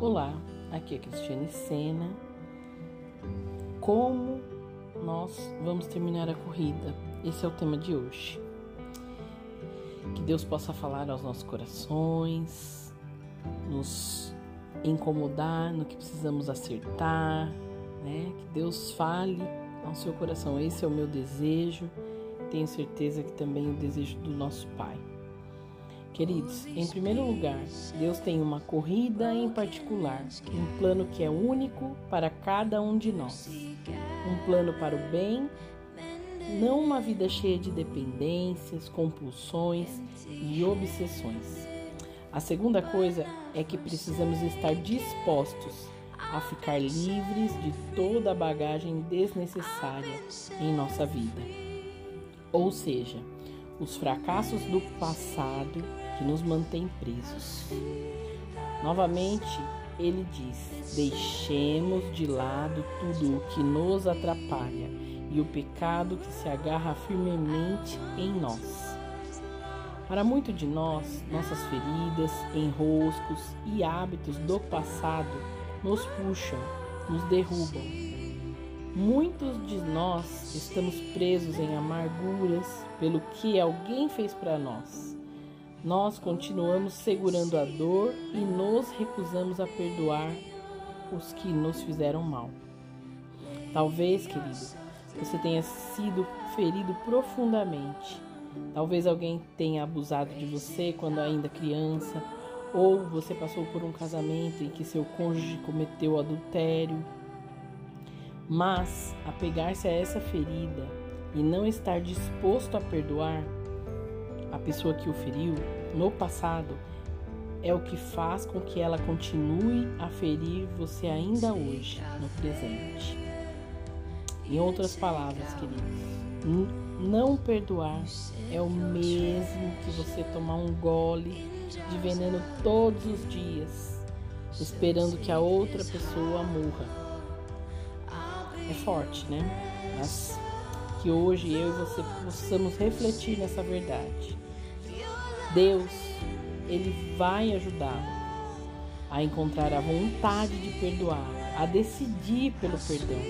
Olá, aqui é Cristiane Sena. Como nós vamos terminar a corrida? Esse é o tema de hoje. Que Deus possa falar aos nossos corações, nos incomodar no que precisamos acertar, né? Que Deus fale ao seu coração. Esse é o meu desejo. Tenho certeza que também é o desejo do nosso Pai. Queridos, em primeiro lugar, Deus tem uma corrida em particular, um plano que é único para cada um de nós. Um plano para o bem, não uma vida cheia de dependências, compulsões e obsessões. A segunda coisa é que precisamos estar dispostos a ficar livres de toda a bagagem desnecessária em nossa vida. Ou seja, os fracassos do passado que nos mantém presos. Novamente, ele diz: deixemos de lado tudo o que nos atrapalha e o pecado que se agarra firmemente em nós. Para muito de nós, nossas feridas, enroscos e hábitos do passado nos puxam, nos derrubam. Muitos de nós estamos presos em amarguras pelo que alguém fez para nós nós continuamos segurando a dor e nos recusamos a perdoar os que nos fizeram mal. Talvez, querido, você tenha sido ferido profundamente. Talvez alguém tenha abusado de você quando ainda criança, ou você passou por um casamento em que seu cônjuge cometeu adultério. Mas apegar-se a essa ferida e não estar disposto a perdoar a pessoa que o feriu no passado é o que faz com que ela continue a ferir você ainda hoje, no presente. Em outras palavras, queridos, não perdoar é o mesmo que você tomar um gole de veneno todos os dias, esperando que a outra pessoa morra. É forte, né? Mas que hoje eu e você possamos refletir nessa verdade. Deus, ele vai ajudá-lo a encontrar a vontade de perdoar, a decidir pelo perdão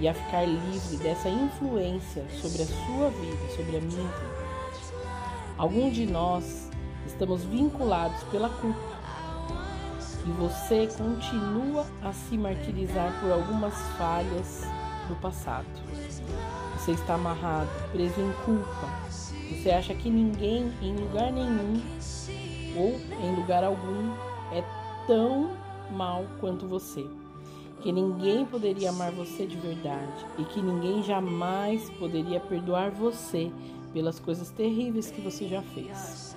e a ficar livre dessa influência sobre a sua vida, sobre a minha vida. Alguns de nós estamos vinculados pela culpa e você continua a se martirizar por algumas falhas do passado. Você está amarrado, preso em culpa. Você acha que ninguém, em lugar nenhum, ou em lugar algum, é tão mal quanto você. Que ninguém poderia amar você de verdade e que ninguém jamais poderia perdoar você pelas coisas terríveis que você já fez.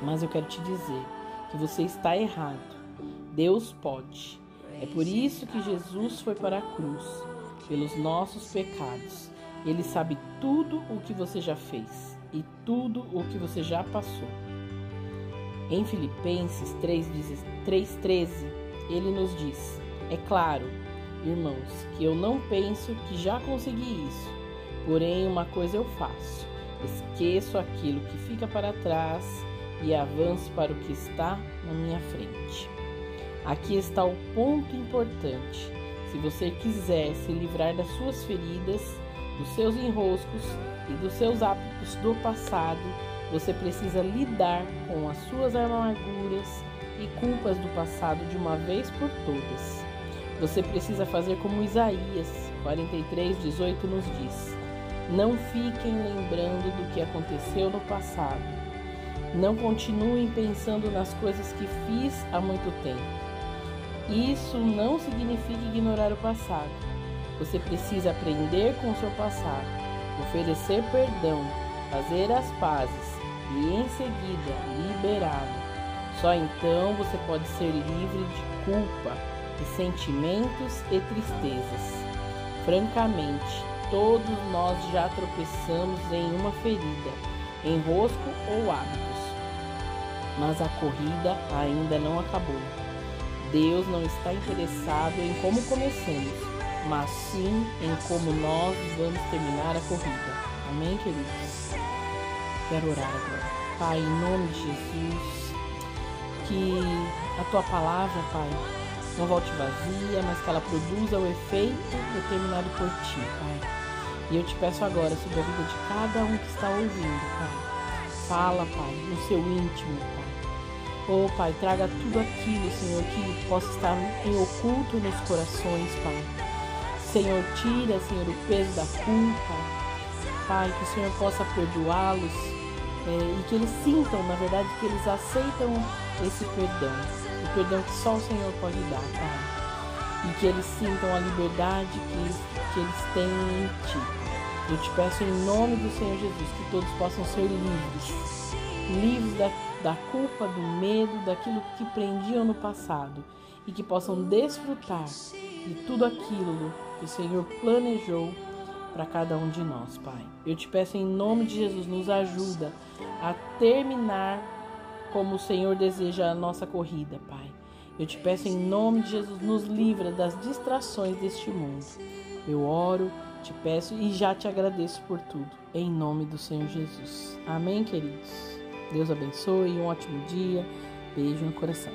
Mas eu quero te dizer que você está errado. Deus pode. É por isso que Jesus foi para a cruz, pelos nossos pecados ele sabe tudo o que você já fez e tudo o que você já passou. Em Filipenses 3,13, ele nos diz: É claro, irmãos, que eu não penso que já consegui isso, porém uma coisa eu faço: esqueço aquilo que fica para trás e avanço para o que está na minha frente. Aqui está o ponto importante. Se você quiser se livrar das suas feridas, dos seus enroscos e dos seus hábitos do passado, você precisa lidar com as suas amarguras e culpas do passado de uma vez por todas. Você precisa fazer como Isaías 43, 18 nos diz: Não fiquem lembrando do que aconteceu no passado. Não continuem pensando nas coisas que fiz há muito tempo. Isso não significa ignorar o passado você precisa aprender com o seu passado, oferecer perdão, fazer as pazes e em seguida liberá-lo. Só então você pode ser livre de culpa, de sentimentos e tristezas. Francamente, todos nós já tropeçamos em uma ferida, enrosco ou hábitos. Mas a corrida ainda não acabou. Deus não está interessado em como começamos, mas sim em como nós vamos terminar a corrida. Amém, queridos? Quero orar agora. Pai, em nome de Jesus, que a tua palavra, Pai, não volte vazia, mas que ela produza o efeito determinado por ti, Pai. E eu te peço agora sobre a vida de cada um que está ouvindo, Pai. Fala, Pai, no seu íntimo, Pai. Oh, Pai, traga tudo aquilo, Senhor, que possa estar em oculto nos corações, Pai. Senhor, tira, Senhor, o peso da culpa. Pai, que o Senhor possa perdoá-los é, e que eles sintam, na verdade, que eles aceitam esse perdão. O perdão que só o Senhor pode dar, Pai. E que eles sintam a liberdade que que eles têm em Ti. Eu te peço em nome do Senhor Jesus que todos possam ser livres. Livres da, da culpa, do medo, daquilo que prendiam no passado. E que possam desfrutar de tudo aquilo que o Senhor planejou para cada um de nós, Pai. Eu te peço em nome de Jesus, nos ajuda a terminar como o Senhor deseja a nossa corrida, Pai. Eu te peço em nome de Jesus, nos livra das distrações deste mundo. Eu oro, te peço e já te agradeço por tudo, em nome do Senhor Jesus. Amém, queridos? Deus abençoe, um ótimo dia, beijo no coração.